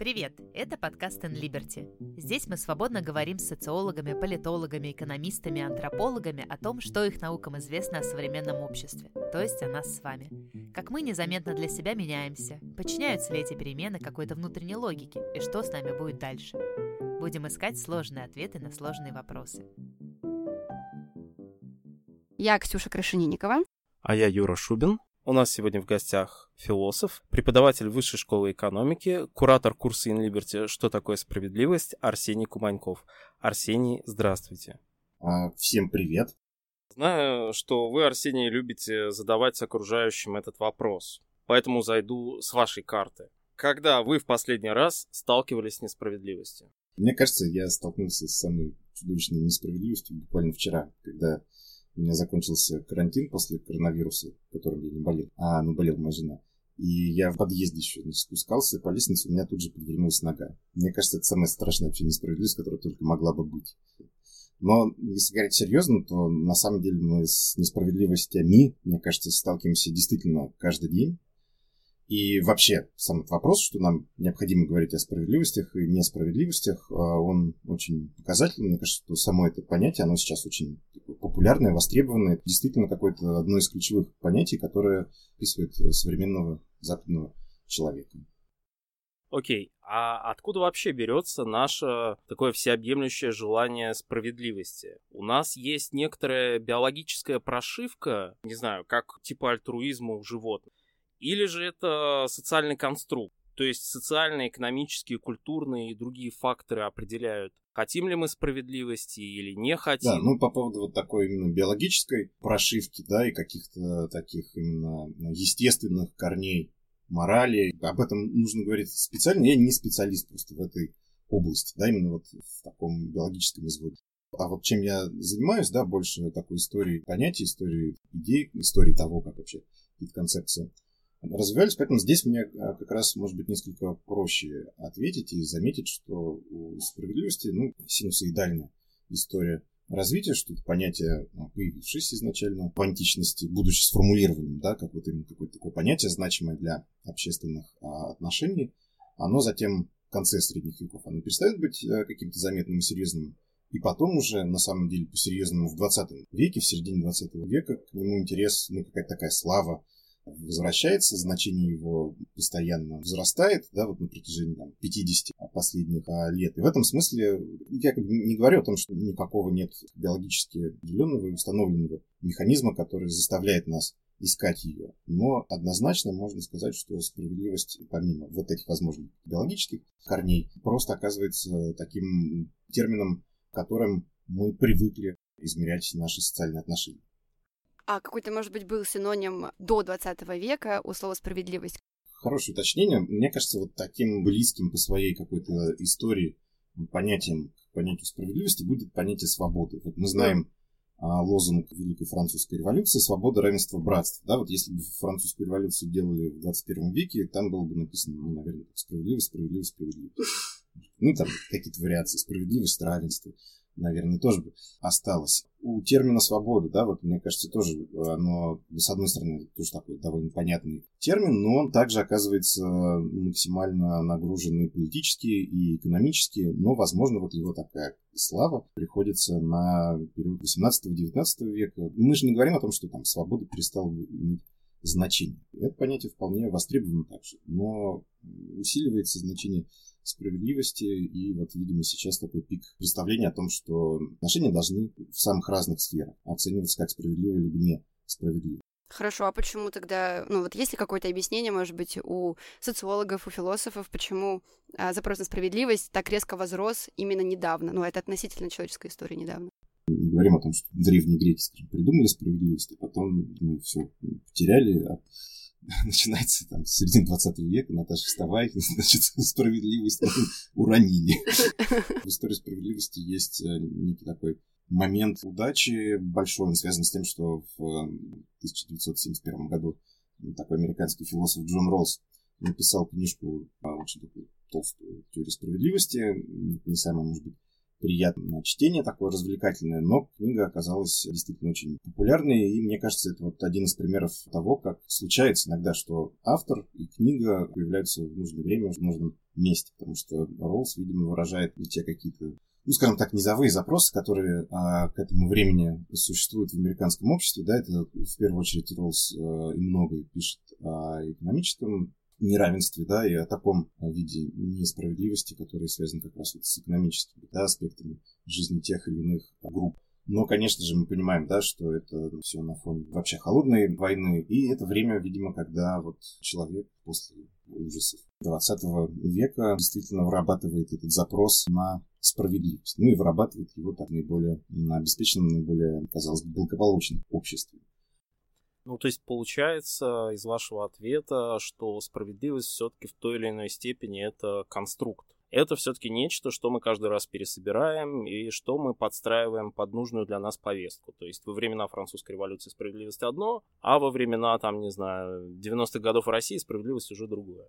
Привет! Это подкаст In Liberty. Здесь мы свободно говорим с социологами, политологами, экономистами, антропологами о том, что их наукам известно о современном обществе, то есть о нас с вами. Как мы незаметно для себя меняемся, подчиняются ли эти перемены какой-то внутренней логике и что с нами будет дальше. Будем искать сложные ответы на сложные вопросы. Я Ксюша Крашенинникова. А я Юра Шубин. У нас сегодня в гостях философ, преподаватель Высшей школы экономики, куратор курса In Liberty «Что такое справедливость» Арсений Куманьков. Арсений, здравствуйте. А, всем привет. Знаю, что вы, Арсений, любите задавать окружающим этот вопрос, поэтому зайду с вашей карты. Когда вы в последний раз сталкивались с несправедливостью? Мне кажется, я столкнулся с самой чудовищной несправедливостью буквально вчера, когда у меня закончился карантин после коронавируса, которым я не болел, а ну болела моя жена. И я в подъезде еще значит, спускался по лестнице, у меня тут же подвернулась нога. Мне кажется, это самая страшная вообще несправедливость, которая только могла бы быть. Но если говорить серьезно, то на самом деле мы с несправедливостями, мне кажется, сталкиваемся действительно каждый день. И вообще, сам вопрос, что нам необходимо говорить о справедливостях и несправедливостях, а, он очень показательный. Мне кажется, что само это понятие, оно сейчас очень популярное, востребованное. Это действительно какое-то одно из ключевых понятий, которое описывает современного западного человека. Окей, okay. а откуда вообще берется наше такое всеобъемлющее желание справедливости? У нас есть некоторая биологическая прошивка, не знаю, как типа альтруизма у животных. Или же это социальный конструкт, то есть социальные, экономические, культурные и другие факторы определяют, хотим ли мы справедливости или не хотим. Да, ну по поводу вот такой именно биологической прошивки, да, и каких-то таких именно естественных корней морали, об этом нужно говорить специально. Я не специалист просто в этой области, да, именно вот в таком биологическом изводе. А вот чем я занимаюсь, да, больше такой истории понятий, истории идей, истории того, как вообще какие-то концепции развивались, поэтому здесь мне а, как раз может быть несколько проще ответить и заметить, что у справедливости, ну, синусоидальная история развития, что это понятие, ну, появившееся изначально в античности, будучи сформулированным, да, как вот именно какое-то такое понятие, значимое для общественных а, отношений, оно затем в конце средних веков, оно перестает быть а, каким-то заметным и серьезным, и потом уже, на самом деле, по-серьезному в 20 веке, в середине 20 века, к нему интерес, ну, какая-то такая слава, возвращается, значение его постоянно возрастает, да, вот на протяжении там, 50 последних а, лет. И в этом смысле я не говорю о том, что никакого нет биологически определенного и установленного механизма, который заставляет нас искать ее. Но однозначно можно сказать, что справедливость, помимо вот этих возможных биологических корней, просто оказывается таким термином, которым мы привыкли измерять наши социальные отношения а какой-то, может быть, был синоним до 20 века у слова «справедливость». Хорошее уточнение. Мне кажется, вот таким близким по своей какой-то истории понятием понятию справедливости будет понятие свободы. Вот мы знаем а, лозунг Великой Французской революции «Свобода, равенство, братство». Да, вот если бы французскую революцию делали в 21 веке, там было бы написано, ну, наверное, справедливость, справедливость, справедливость. Ну, там какие-то вариации. Справедливость, равенство наверное, тоже бы осталось. У термина свобода, да, вот мне кажется, тоже оно, с одной стороны, тоже такой довольно понятный термин, но он также оказывается максимально нагруженный политически и экономически, но, возможно, вот его такая слава приходится на период 18-19 века. Мы же не говорим о том, что там свобода перестала иметь значение. Это понятие вполне востребовано также, но усиливается значение справедливости, и вот, видимо, сейчас такой пик представления о том, что отношения должны в самых разных сферах оцениваться как справедливые либо несправедливые. Хорошо, а почему тогда, ну вот есть ли какое-то объяснение, может быть, у социологов, у философов, почему а, запрос на справедливость так резко возрос именно недавно? Ну, это относительно человеческой истории недавно. Мы говорим о том, что древние греки, скажем, придумали справедливость, а потом мы все потеряли, а начинается там с середины 20 века, Наташа, вставай, значит, справедливость уронили. В истории справедливости есть э, некий такой момент удачи большой, он связан с тем, что в 1971 году такой американский философ Джон Роллс написал книжку, очень такую толстую теорию справедливости, не самая, может быть, приятное чтение, такое развлекательное, но книга оказалась действительно очень популярной, и мне кажется, это вот один из примеров того, как случается иногда, что автор и книга появляются в нужное время, в нужном месте, потому что Роуз, видимо, выражает те какие-то ну, скажем так, низовые запросы, которые а, к этому времени существуют в американском обществе, да, это в первую очередь Роллс а, и многое пишет о экономическом неравенстве, да, и о таком виде несправедливости, который связан как раз вот с экономическими да, аспектами жизни тех или иных групп. Но, конечно же, мы понимаем, да, что это все на фоне вообще холодной войны, и это время, видимо, когда вот человек после ужасов 20 века действительно вырабатывает этот запрос на справедливость. Ну и вырабатывает его так наиболее на обеспеченном, наиболее, казалось бы, благополучном обществе. Ну, то есть получается из вашего ответа, что справедливость все-таки в той или иной степени это конструкт. Это все-таки нечто, что мы каждый раз пересобираем и что мы подстраиваем под нужную для нас повестку. То есть во времена французской революции справедливость одно, а во времена, там, не знаю, 90-х годов России справедливость уже другое.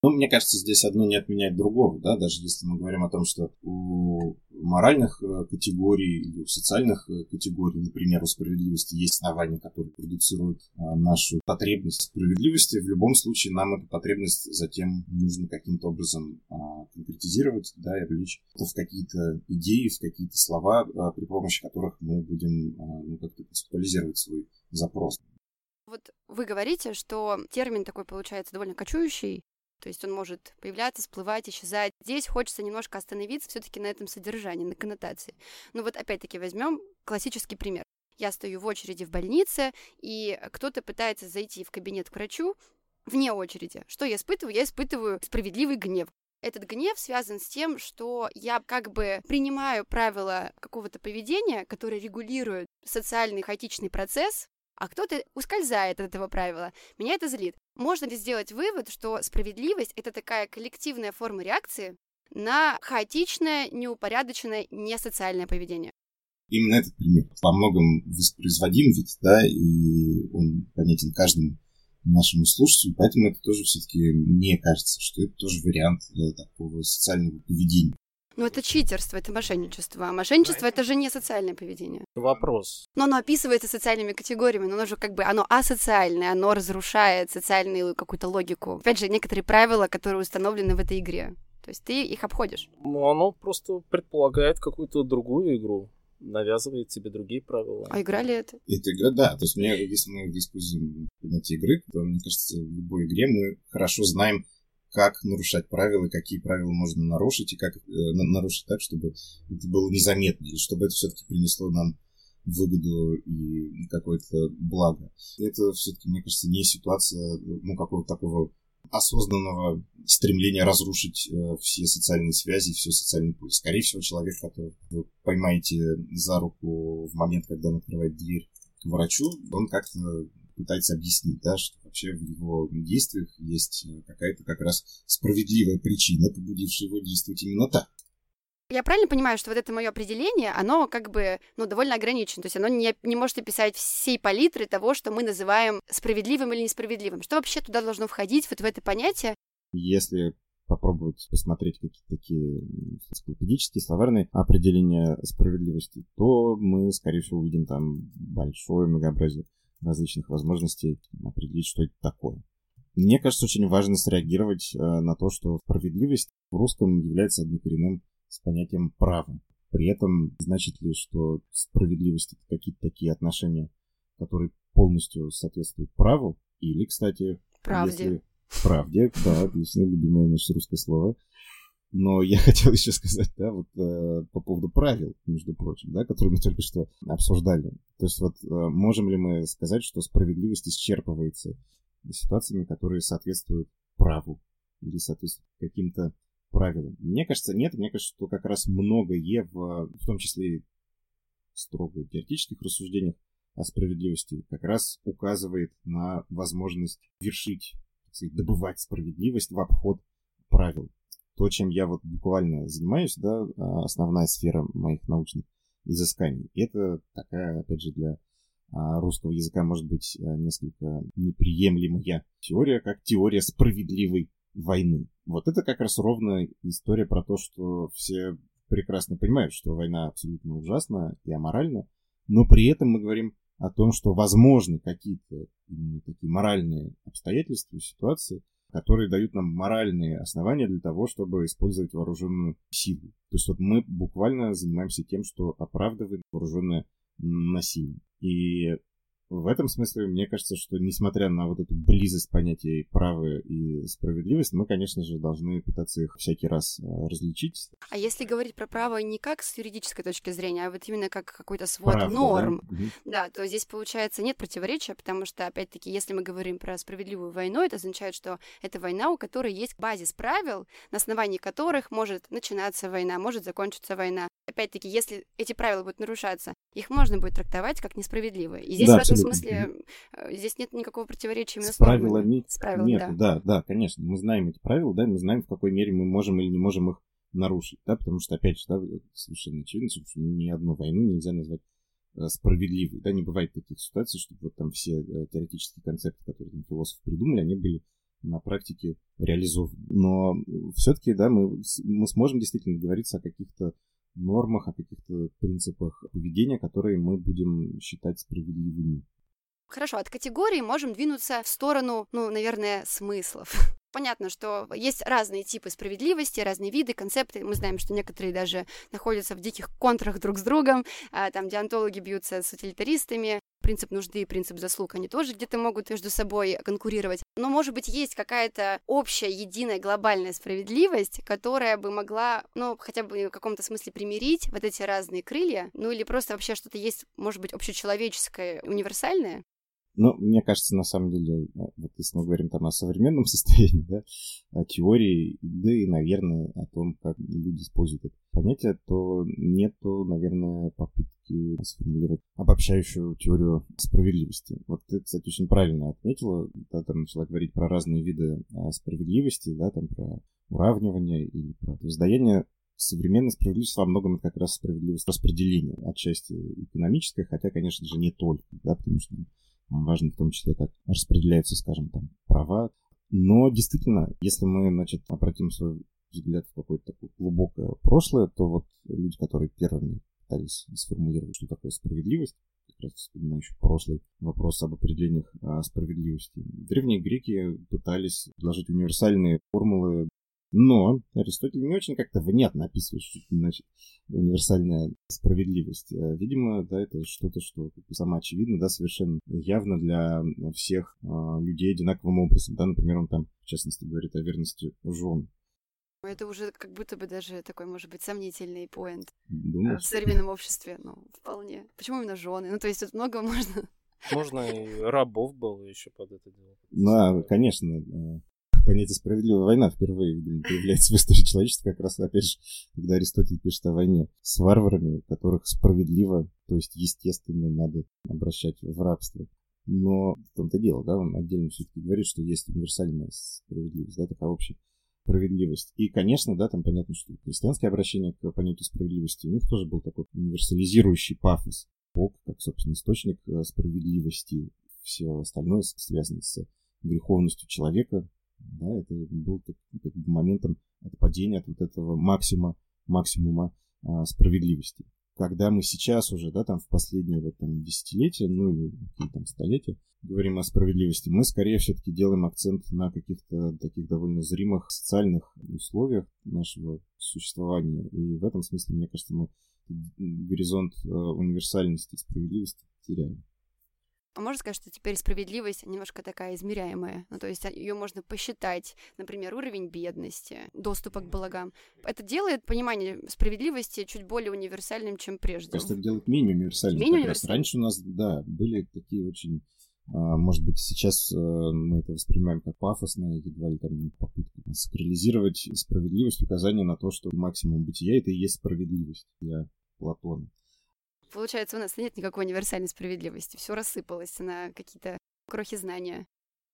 Ну, мне кажется, здесь одно не отменяет другого, да, даже если мы говорим о том, что у моральных э, категорий или у социальных э, категорий, например, у справедливости есть основания, которые продуцируют а, нашу потребность справедливости, в любом случае нам эту потребность затем нужно каким-то образом а, конкретизировать, да, и обличь в какие-то идеи, в какие-то слова, а, при помощи которых мы будем ну, как-то концептуализировать свой запрос. Вот вы говорите, что термин такой получается довольно кочующий, то есть он может появляться, всплывать, исчезать. Здесь хочется немножко остановиться все-таки на этом содержании, на коннотации. Ну вот опять-таки возьмем классический пример. Я стою в очереди в больнице, и кто-то пытается зайти в кабинет к врачу вне очереди. Что я испытываю? Я испытываю справедливый гнев. Этот гнев связан с тем, что я как бы принимаю правила какого-то поведения, которое регулирует социальный хаотичный процесс, а кто-то ускользает от этого правила. Меня это злит. Можно ли сделать вывод, что справедливость — это такая коллективная форма реакции на хаотичное, неупорядоченное, несоциальное поведение? Именно этот пример во многом воспроизводим ведь, да, и он понятен каждому нашему слушателю, поэтому это тоже все-таки мне кажется, что это тоже вариант да, э, такого социального поведения. Ну, это читерство, это мошенничество. А мошенничество это же не социальное поведение. Вопрос. Но оно описывается социальными категориями, но оно же как бы оно асоциальное, оно разрушает социальную какую-то логику. Опять же, некоторые правила, которые установлены в этой игре. То есть ты их обходишь. Ну, оно просто предполагает какую-то другую игру навязывает тебе другие правила. А игра ли это? Это игра, да. То есть мне, если мы используем понятие игры, то, мне кажется, в любой игре мы хорошо знаем, как нарушать правила, какие правила можно нарушить, и как э, нарушить так, чтобы это было незаметно, и чтобы это все-таки принесло нам выгоду и какое-то благо. Это все-таки, мне кажется, не ситуация ну, какого-то такого осознанного стремления разрушить э, все социальные связи, все социальные путь. Скорее всего, человек, который вы поймаете за руку в момент, когда он открывает дверь к врачу, он как-то пытается объяснить, да, что вообще в его действиях есть э, какая-то как раз справедливая причина, побудившая его действовать именно так. Я правильно понимаю, что вот это мое определение, оно как бы, ну, довольно ограничено, то есть оно не, не может описать всей палитры того, что мы называем справедливым или несправедливым. Что вообще туда должно входить, вот в это понятие? Если попробовать посмотреть какие-то такие энциклопедические, словарные определения справедливости, то мы, скорее всего, увидим там большое многообразие различных возможностей определить, что это такое. Мне кажется, очень важно среагировать э, на то, что справедливость в русском является однокоренным с понятием права. При этом значит ли, что справедливость это какие-то такие отношения, которые полностью соответствуют праву, или, кстати, правде. Если... Правде, да, отлично, любимое наше русское слово. Но я хотел еще сказать, да, вот э, по поводу правил, между прочим, да, которые мы только что обсуждали. То есть вот э, можем ли мы сказать, что справедливость исчерпывается ситуациями, которые соответствуют праву или соответствуют каким-то правилам? Мне кажется, нет. Мне кажется, что как раз многое, в, в том числе и строго теоретических рассуждениях о справедливости, как раз указывает на возможность вершить, добывать справедливость в обход правил то, чем я вот буквально занимаюсь, да, а, основная сфера моих научных изысканий. Это такая, опять же, для а, русского языка может быть а, несколько неприемлемая теория, как теория справедливой войны. Вот это как раз ровно история про то, что все прекрасно понимают, что война абсолютно ужасна и аморальна, но при этом мы говорим о том, что возможны какие-то именно такие моральные обстоятельства ситуации, которые дают нам моральные основания для того, чтобы использовать вооруженную силу. То есть вот мы буквально занимаемся тем, что оправдываем вооруженное насилие. И в этом смысле, мне кажется, что несмотря на вот эту близость понятий права и справедливость, мы, конечно же, должны пытаться их всякий раз э, различить. А если говорить про право не как с юридической точки зрения, а вот именно как какой-то свод Правда, норм, да? да, то здесь, получается, нет противоречия, потому что, опять-таки, если мы говорим про справедливую войну, это означает, что это война, у которой есть базис правил, на основании которых может начинаться война, может закончиться война. Опять-таки, если эти правила будут нарушаться, их можно будет трактовать как несправедливые. И здесь да, в этом абсолютно. смысле э, здесь нет никакого противоречия именно с, с правилами. С правилами, нет, да. да, да, конечно. Мы знаем эти правила, да, мы знаем, в какой мере мы можем или не можем их нарушить, да, потому что, опять же, да, совершенно очевидно, что ни одну войну нельзя назвать э, справедливой, да, не бывает таких ситуаций, чтобы вот там все э, теоретические концепты, которые там философы придумали, они были на практике реализованы. Но все-таки, да, мы, мы сможем действительно говориться о каких-то нормах, о каких-то принципах поведения, которые мы будем считать справедливыми. Хорошо, от категории можем двинуться в сторону, ну, наверное, смыслов. Понятно, что есть разные типы справедливости, разные виды, концепты. Мы знаем, что некоторые даже находятся в диких контрах друг с другом. А, там диантологи бьются с утилитаристами. Принцип нужды и принцип заслуг, они тоже где-то могут между собой конкурировать. Но, может быть, есть какая-то общая, единая, глобальная справедливость, которая бы могла, ну, хотя бы в каком-то смысле примирить вот эти разные крылья, ну, или просто вообще что-то есть, может быть, общечеловеческое, универсальное. Ну, мне кажется, на самом деле, э, вот если мы говорим там о современном состоянии, да, о теории, да и, наверное, о том, как люди используют это понятие, то нету, наверное, попытки сформулировать обобщающую теорию справедливости. Вот ты, кстати, очень правильно отметила, да, там начала говорить про разные виды а, справедливости, да, там про уравнивание или про воздаяние современная справедливость во многом это как раз справедливость распределения, отчасти экономическая, хотя, конечно же, не только, да, потому что важно в том числе, как распределяются, скажем, там, права. Но действительно, если мы, значит, обратим свой взгляд в какое-то такое глубокое прошлое, то вот люди, которые первыми пытались сформулировать, что такое справедливость, как раз вспоминаю еще прошлый вопрос об определениях справедливости. Древние греки пытались предложить универсальные формулы но Аристотель не очень как-то внятно описывает, что значит универсальная справедливость. А, видимо, да, это что-то, что само очевидно, да, совершенно явно для всех э, людей одинаковым образом. Да, например, он там, в частности, говорит о верности жен. Это уже как будто бы даже такой, может быть, сомнительный поинт Думаешь? в современном обществе. Ну, вполне. Почему именно жены? Ну, то есть тут много можно... Можно и рабов было еще под это дело. Да, конечно понятие справедливая война впервые, видимо, появляется в истории человечества, как раз, опять же, когда Аристотель пишет о войне с варварами, которых справедливо, то есть естественно, надо обращать в рабство. Но в том-то дело, да, он отдельно все-таки говорит, что есть универсальная справедливость, да, такая общая справедливость. И, конечно, да, там понятно, что христианское обращение к понятию справедливости, у них тоже был такой универсализирующий пафос. Бог, как, собственно, источник э, справедливости, все остальное связано с греховностью человека, да, это был как, как бы моментом отпадения от вот этого максима, максимума а, справедливости. Когда мы сейчас уже, да, там в последние вот там десятилетия, ну или какие там столетия, говорим о справедливости, мы скорее все-таки делаем акцент на каких-то таких довольно зримых социальных условиях нашего существования. И в этом смысле, мне кажется, мы горизонт э, универсальности и справедливости теряем. А можно сказать, что теперь справедливость немножко такая измеряемая? Ну, то есть а, ее можно посчитать, например, уровень бедности, доступа к благам. Это делает понимание справедливости чуть более универсальным, чем прежде. Просто это делает менее универсальным. Менее универсальным. Раньше у нас, да, были такие очень а, может быть, сейчас э, мы это воспринимаем как пафосное, едва ли там попытку сакрализировать справедливость, указание на то, что максимум бытия — это и есть справедливость для Платона. Получается, у нас нет никакой универсальной справедливости. Все рассыпалось на какие-то крохи знания.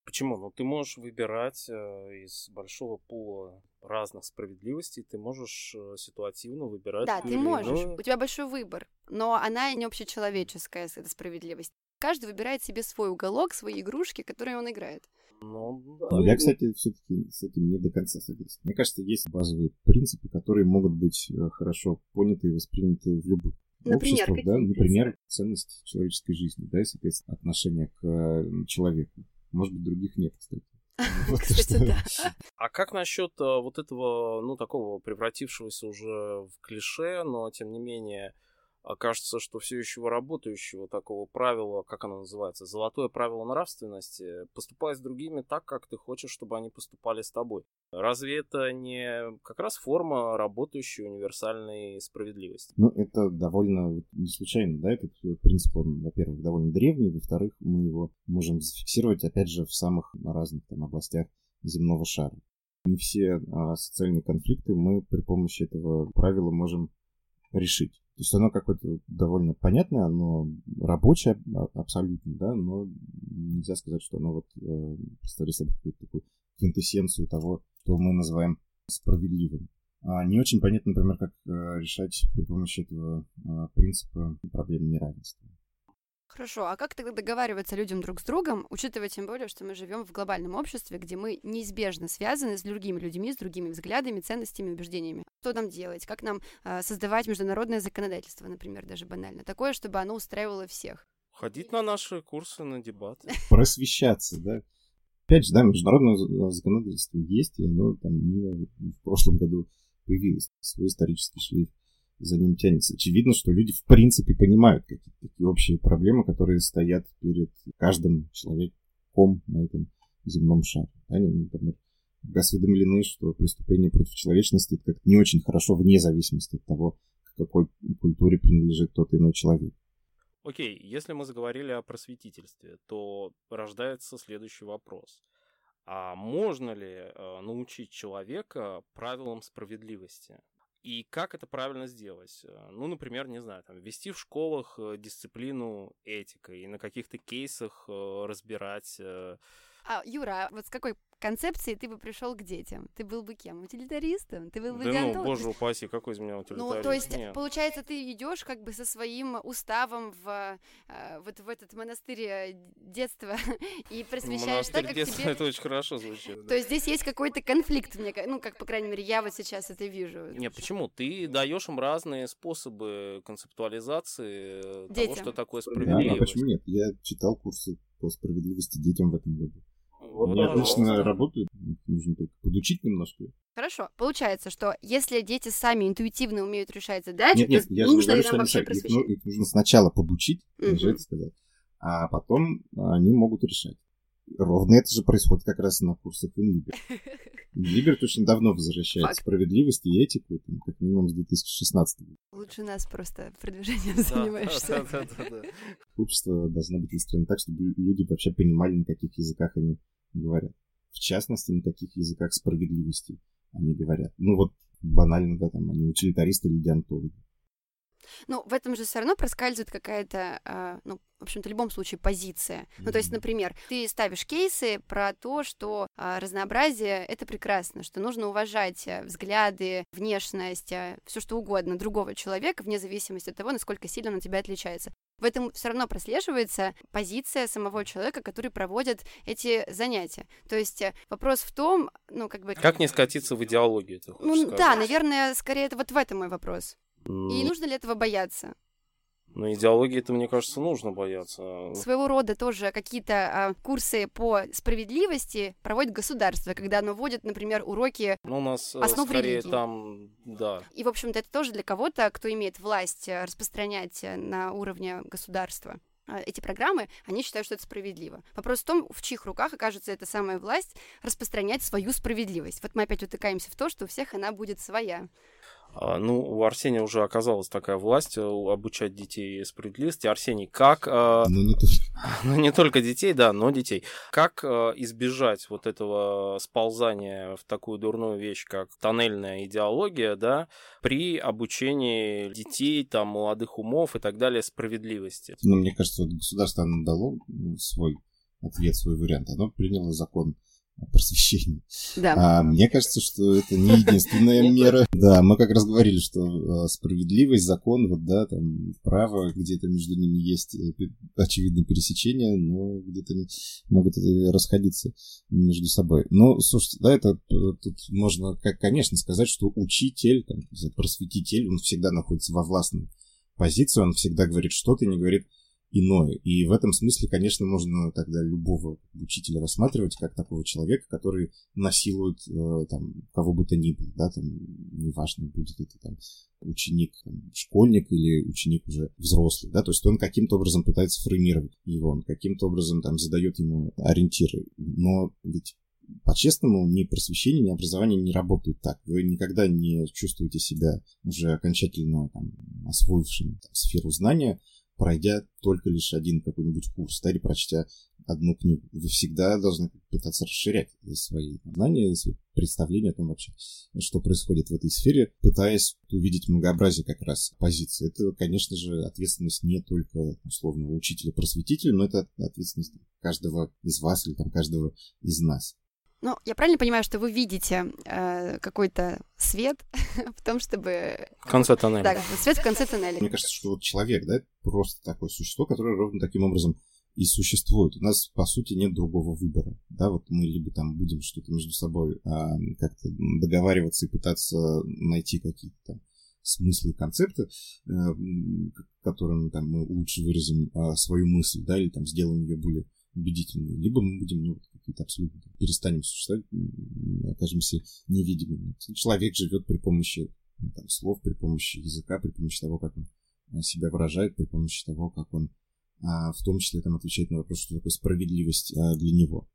Почему? Ну, ты можешь выбирать э, из большого пула разных справедливостей, ты можешь э, ситуативно выбирать. Да, ты можешь. Иное. У тебя большой выбор, но она не общечеловеческая, эта справедливость. Каждый выбирает себе свой уголок, свои игрушки, которые он играет. Ну, да. Я, кстати, все-таки с этим не до конца согласен. Мне кажется, есть базовые принципы, которые могут быть э, хорошо поняты и восприняты в любых Например, обществах, да, например, ценность человеческой жизни, да, и, соответственно, отношение к человеку. Может быть, других нет, кстати. Кстати, да. А как насчет э, вот этого, ну, такого превратившегося уже в клише, но тем не менее кажется, что все еще работающего такого правила, как оно называется, золотое правило нравственности, поступай с другими так, как ты хочешь, чтобы они поступали с тобой. Разве это не как раз форма работающей универсальной справедливости? Ну, это довольно не случайно, да, этот принцип, он, во-первых, довольно древний, во-вторых, мы его можем зафиксировать, опять же, в самых разных там областях земного шара. Не все а, социальные конфликты мы при помощи этого правила можем решить. То есть оно какое-то довольно понятное, оно рабочее абсолютно, да, но нельзя сказать, что оно вот э, представляет собой какую-то такую квинтэссенцию того, что мы называем справедливым. А не очень понятно, например, как э, решать при помощи этого э, принципа проблемы неравенства. Хорошо, а как тогда договариваться людям друг с другом, учитывая тем более, что мы живем в глобальном обществе, где мы неизбежно связаны с другими людьми, с другими взглядами, ценностями, убеждениями? Что нам делать? Как нам э, создавать международное законодательство, например, даже банально, такое, чтобы оно устраивало всех? Ходить на наши курсы, на дебаты. Просвещаться, да. Опять же, да, международное законодательство есть, и оно там не в прошлом году появилось, свой исторический шлейф за ним тянется. Очевидно, что люди в принципе понимают какие-то такие общие проблемы, которые стоят перед каждым человеком на этом земном шаре. Они, например, осведомлены, что преступление против человечности это как не очень хорошо вне зависимости от того, к какой культуре принадлежит тот иной человек. Окей, если мы заговорили о просветительстве, то рождается следующий вопрос. А можно ли э, научить человека правилам справедливости? И как это правильно сделать? Э, ну, например, не знаю, там, ввести в школах э, дисциплину этика и на каких-то кейсах э, разбирать. А, Юра, а вот с какой концепции ты бы пришел к детям? Ты был бы кем? Утилитаристом? Ты был бы Да ну, боже упаси, какой из меня утилитарист? Ну, то есть, Нет. получается, ты идешь как бы со своим уставом в э, вот в этот монастырь э, детства и просвещаешь так, как детства, тебе... это очень хорошо звучит. То есть здесь есть какой-то конфликт, мне, ну, как, по крайней мере, я вот сейчас это вижу. Нет, почему? Ты даешь им разные способы концептуализации Детям. того, что такое справедливость. Да, а почему нет? Я читал курсы по справедливости детям в этом году. Вот, Они отлично работают, нужно только подучить немножко. Хорошо. Получается, что если дети сами интуитивно умеют решать задачи, нет, нет, я нужно говорю, ли нам вообще их, их нужно сначала подучить, угу. это сказал, а потом они могут решать. Ровно это же происходит как раз на курсах Инлибер. Инлибер очень давно возвращает Факт. справедливость и этику, там, как минимум с 2016 года. Лучше нас просто продвижением занимаешься. Общество должно быть выстроено так, чтобы люди вообще понимали, на каких языках они говорят. В частности, на каких языках справедливости они говорят. Ну вот банально, да, там они утилитаристы или диантологи. Ну, в этом же все равно проскальзывает какая-то, э, ну, в общем-то, в любом случае позиция. Mm-hmm. Ну, то есть, например, ты ставишь кейсы про то, что э, разнообразие это прекрасно, что нужно уважать э, взгляды, внешность, э, все что угодно другого человека, вне зависимости от того, насколько сильно он от тебя отличается. В этом все равно прослеживается позиция самого человека, который проводит эти занятия. То есть э, вопрос в том, ну, как бы... Как не скатиться в идеологию? Ну, сказать? да, наверное, скорее это вот в этом мой вопрос. И нужно ли этого бояться? Но идеологии это, мне кажется, нужно бояться. Своего рода тоже какие-то а, курсы по справедливости проводит государство, когда оно вводит, например, уроки ну, у нас э, основ скорее религии. там, да. И, в общем-то, это тоже для кого-то, кто имеет власть э, распространять э, на уровне государства эти программы, они считают, что это справедливо. Вопрос в том, в чьих руках окажется эта самая власть распространять свою справедливость. Вот мы опять утыкаемся в то, что у всех она будет своя. А, ну, у Арсения уже оказалась такая власть э, обучать детей справедливости. Арсений, как... Э, ну, не, то... ну, не только детей, да, но детей. Как э, избежать вот этого сползания в такую дурную вещь, как тоннельная идеология, да, при обучении детей, там, молодых умов и так далее справедливости? Ну, мне кажется, государство оно дало свой ответ, свой вариант. Оно приняло закон просвещения. Да. А, мне кажется, что это не единственная мера. Да, мы как раз говорили, что а, справедливость, закон, вот да, там право, где-то между ними есть э, очевидное пересечение, но где-то они могут расходиться между собой. Ну, слушайте, да, это э, тут можно, как, конечно, сказать, что учитель, там, просветитель, он всегда находится во властной позиции, он всегда говорит что-то, не говорит иное. И в этом смысле, конечно, можно тогда любого учителя рассматривать как такого человека, который насилует э, там, кого бы то ни было, да, там, неважно, будет это там ученик, там, школьник или ученик уже взрослый, да, то есть он каким-то образом пытается формировать его, он каким-то образом там задает ему ориентиры, но ведь по-честному, ни просвещение, ни образование не работают так. Вы никогда не чувствуете себя уже окончательно там, освоившим там, сферу знания, пройдя только лишь один какой-нибудь курс, да, или прочтя одну книгу. Вы всегда должны пытаться расширять свои знания свои представления о том вообще, что происходит в этой сфере, пытаясь увидеть многообразие как раз позиций. Это, конечно же, ответственность не только условного учителя-просветителя, но это ответственность каждого из вас или там каждого из нас. Ну, я правильно понимаю, что вы видите э, какой-то свет в том, чтобы... В конце тоннеля. Да, свет в конце тоннеля. Мне кажется, что вот человек, да, просто такое существо, которое ровно таким образом и существует. У нас, по сути, нет другого выбора. Да, вот мы либо там будем что-то между собой а, как-то договариваться и пытаться найти какие-то там смыслы и концепты, э, которыми там мы лучше выразим а, свою мысль, да, или там сделаем ее более убедительной, либо мы будем ну, какие-то абсолютно перестанем существовать, окажемся невидимыми. Человек живет при помощи ну, там, слов, при помощи языка, при помощи того, как он а, себя выражает, при помощи того, как он а, в том числе там отвечает на вопрос, что такое справедливость а, для него.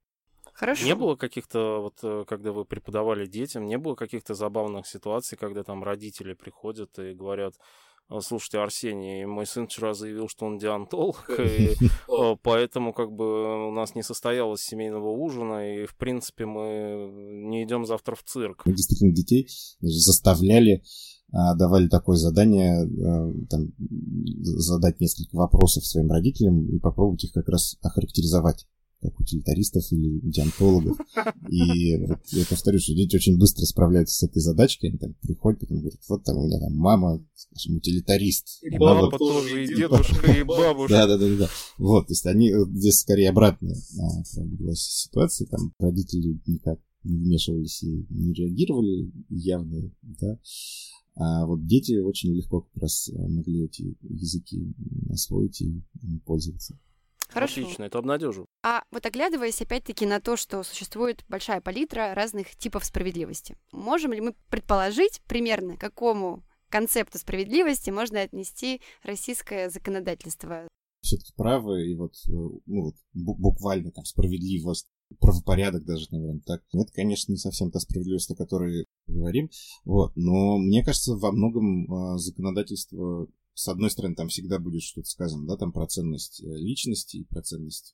Хорошо. Не было каких-то, вот э, когда вы преподавали детям, не было каких-то забавных ситуаций, когда там родители приходят и говорят, «А, слушайте, Арсений, мой сын вчера заявил, что он диантолог, и а, поэтому как бы у нас не состоялось семейного ужина, и в принципе мы не идем завтра в цирк. Мы действительно детей заставляли а, давали такое задание там, задать несколько вопросов своим родителям и попробовать их как раз охарактеризовать как утилитаристов или диантологов. И вот я повторю, что дети очень быстро справляются с этой задачкой. Они там приходят, потом говорят, вот там у меня там мама, скажем, утилитарист. И мама вот... тоже, и дедушка, и бабушка. Да, да, да, да. Вот, то есть они здесь скорее обратная а, была ситуация. Там родители никак не вмешивались и не реагировали явно, да. А вот дети очень легко как раз могли эти языки освоить и пользоваться. Хорошо. Отлично, это обнадеживает. А вот оглядываясь опять-таки на то, что существует большая палитра разных типов справедливости, можем ли мы предположить примерно, к какому концепту справедливости можно отнести российское законодательство? Все-таки право и вот, э, ну, вот буквально там справедливость, правопорядок даже, наверное, так. Это, конечно, не совсем та справедливость, о которой говорим, вот, но мне кажется, во многом э, законодательство с одной стороны, там всегда будет что-то сказано, да, там про ценность э, личности, про ценность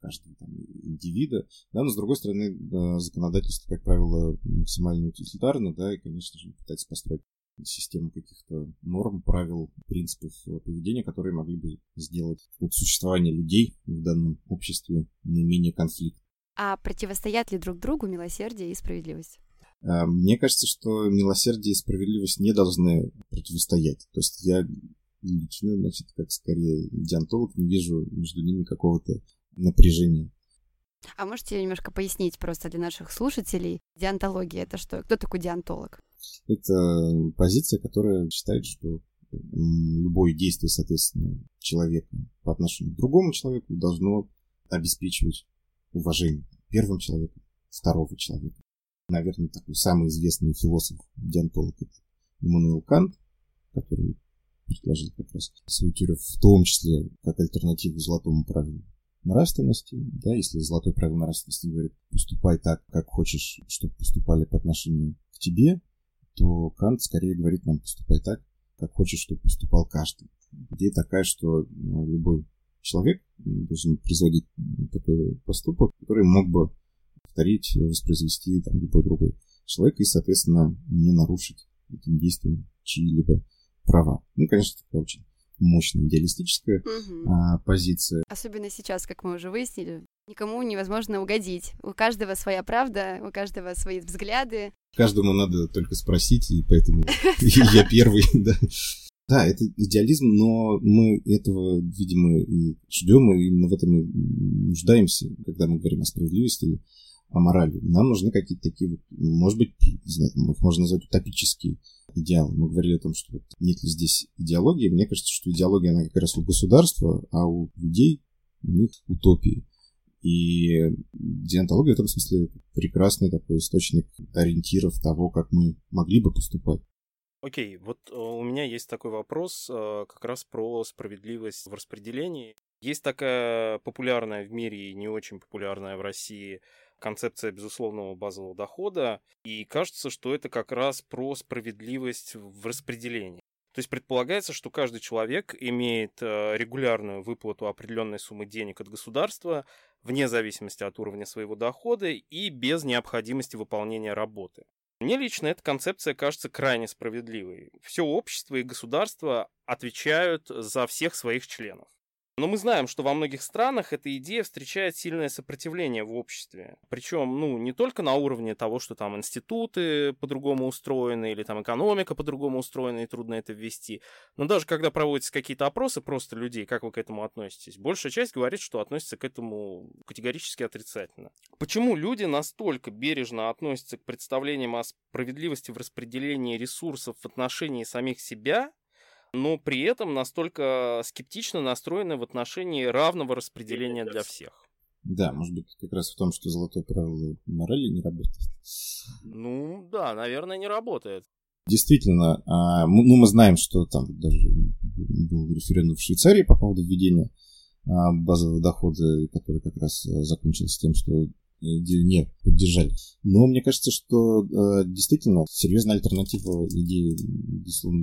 каждого там, индивида, да, но с другой стороны, законодательство, как правило, максимально утилитарно, да, и, конечно же, пытается построить систему каких-то норм, правил, принципов э, поведения, которые могли бы сделать существование людей в данном обществе наименее конфликт. А противостоят ли друг другу милосердие и справедливость? Э, мне кажется, что милосердие и справедливость не должны противостоять. То есть я лично, значит, как скорее диантолог, не вижу между ними какого-то напряжения. А можете немножко пояснить просто для наших слушателей, диантология это что? Кто такой диантолог? Это позиция, которая считает, что любое действие, соответственно, человека по отношению к другому человеку должно обеспечивать уважение первому человеку, второго человека. Наверное, такой самый известный философ, диантолог, это Иммануил Кант, который предложил как раз свою теорию в том числе как альтернативу золотому правилу нравственности, да, если золотое правило нравственности говорит, поступай так, как хочешь, чтобы поступали по отношению к тебе, то Кант скорее говорит нам, поступай так, как хочешь, чтобы поступал каждый. Идея такая, что ну, любой человек должен производить такой поступок, который мог бы повторить, воспроизвести там, любой другой человек и, соответственно, не нарушить этим действием чьи-либо права. Ну, конечно, такая очень мощная идеалистическая угу. а, позиция. Особенно сейчас, как мы уже выяснили, никому невозможно угодить. У каждого своя правда, у каждого свои взгляды. Каждому надо только спросить, и поэтому я первый, да. Да, это идеализм, но мы этого, видимо, и ждем, и именно в этом и нуждаемся, когда мы говорим о справедливости или о морали. Нам нужны какие-то такие, вот, может быть, не знаю, их можно назвать утопические идеалы. Мы говорили о том, что вот нет ли здесь идеологии. Мне кажется, что идеология, она как раз у государства, а у людей у них утопии. И диантология в этом смысле прекрасный такой источник ориентиров того, как мы могли бы поступать. Окей, вот э, у меня есть такой вопрос э, как раз про справедливость в распределении. Есть такая популярная в мире и не очень популярная в России концепция безусловного базового дохода, и кажется, что это как раз про справедливость в распределении. То есть предполагается, что каждый человек имеет э, регулярную выплату определенной суммы денег от государства вне зависимости от уровня своего дохода и без необходимости выполнения работы. Мне лично эта концепция кажется крайне справедливой. Все общество и государство отвечают за всех своих членов. Но мы знаем, что во многих странах эта идея встречает сильное сопротивление в обществе. Причем, ну, не только на уровне того, что там институты по-другому устроены, или там экономика по-другому устроена, и трудно это ввести. Но даже когда проводятся какие-то опросы просто людей, как вы к этому относитесь, большая часть говорит, что относится к этому категорически отрицательно. Почему люди настолько бережно относятся к представлениям о справедливости в распределении ресурсов в отношении самих себя, но при этом настолько скептично настроены в отношении равного распределения для всех. Да, может быть, как раз в том, что золотое правило морали не работает. Ну, да, наверное, не работает. Действительно, а, ну, мы знаем, что там даже был референдум в Швейцарии по поводу введения а, базового дохода, который как раз а, закончился тем, что идею не поддержали. Но мне кажется, что э, действительно серьезная альтернатива идеи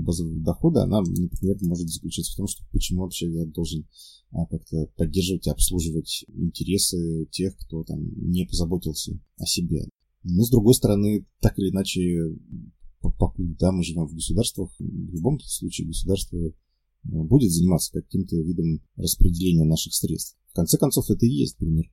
базового дохода, она, например, может заключаться в том, что почему вообще я должен а, как-то поддерживать и обслуживать интересы тех, кто там не позаботился о себе. Но, с другой стороны, так или иначе, покуда да, мы живем в государствах, в любом случае государство э, будет заниматься каким-то видом распределения наших средств. В конце концов, это и есть пример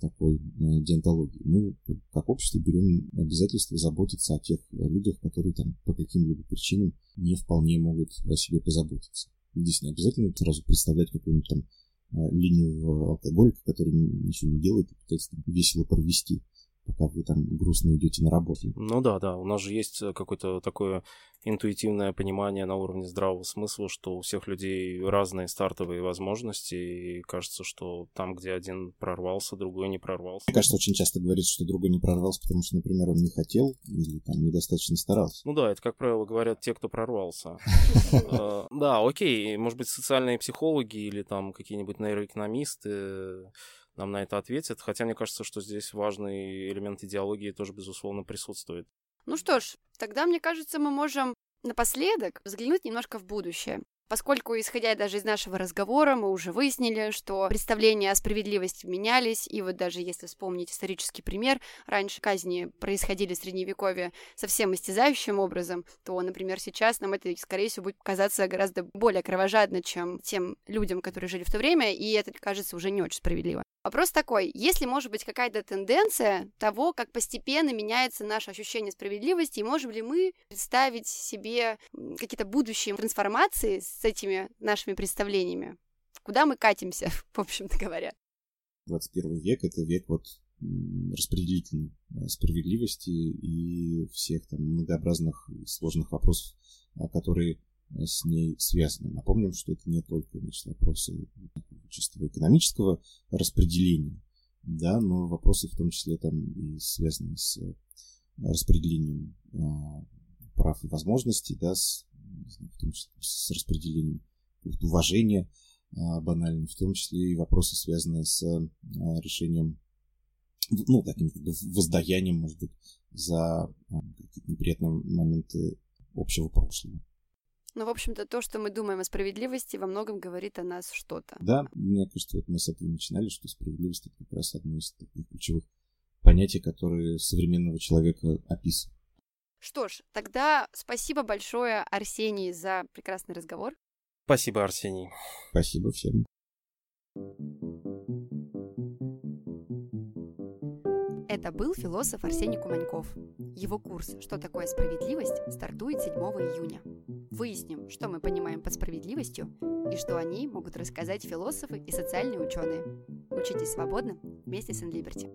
такой э, диантологии. Мы, как общество, берем обязательство заботиться о тех людях, которые там по каким-либо причинам не вполне могут о себе позаботиться. Здесь не обязательно сразу представлять какую-нибудь там а, ленивого алкоголика, который ничего не делает и пытается там, весело провести пока вы там грустно идете на работу. Ну да, да, у нас же есть э, какое-то такое интуитивное понимание на уровне здравого смысла, что у всех людей разные стартовые возможности, и кажется, что там, где один прорвался, другой не прорвался. Мне кажется, очень часто говорится, что другой не прорвался, потому что, например, он не хотел или там недостаточно старался. Ну да, это, как правило, говорят те, кто прорвался. Э, да, окей, может быть, социальные психологи или там какие-нибудь нейроэкономисты нам на это ответят. Хотя мне кажется, что здесь важный элемент идеологии тоже, безусловно, присутствует. Ну что ж, тогда, мне кажется, мы можем напоследок взглянуть немножко в будущее. Поскольку, исходя даже из нашего разговора, мы уже выяснили, что представления о справедливости менялись, и вот даже если вспомнить исторический пример, раньше казни происходили в Средневековье совсем истязающим образом, то, например, сейчас нам это, скорее всего, будет казаться гораздо более кровожадно, чем тем людям, которые жили в то время, и это кажется уже не очень справедливо. Вопрос такой, есть ли, может быть, какая-то тенденция того, как постепенно меняется наше ощущение справедливости, и можем ли мы представить себе какие-то будущие трансформации с этими нашими представлениями? Куда мы катимся, в общем-то говоря? 21 век — это век вот распределительной э, справедливости и всех там многообразных сложных вопросов, которые с ней связаны. Напомним, что это не только значит, вопросы чисто экономического распределения, да, но вопросы в том числе там и связаны с распределением а, прав и возможностей, да, с, знаю, в том числе с распределением уважения а, банально, в том числе и вопросы, связанные с а, решением, ну, таким воздаянием, может быть, за какие-то неприятные моменты общего прошлого. Но, в общем-то, то, что мы думаем о справедливости, во многом говорит о нас что-то. Да, мне кажется, вот мы с этого начинали, что справедливость это как раз одно из таких ключевых понятий, которые современного человека описывают. Что ж, тогда спасибо большое, Арсений, за прекрасный разговор. Спасибо, Арсений. Спасибо всем. Это был философ Арсений Куманьков. Его курс «Что такое справедливость» стартует 7 июня. Выясним, что мы понимаем под справедливостью и что о ней могут рассказать философы и социальные ученые. Учитесь свободно вместе с Инлиберти.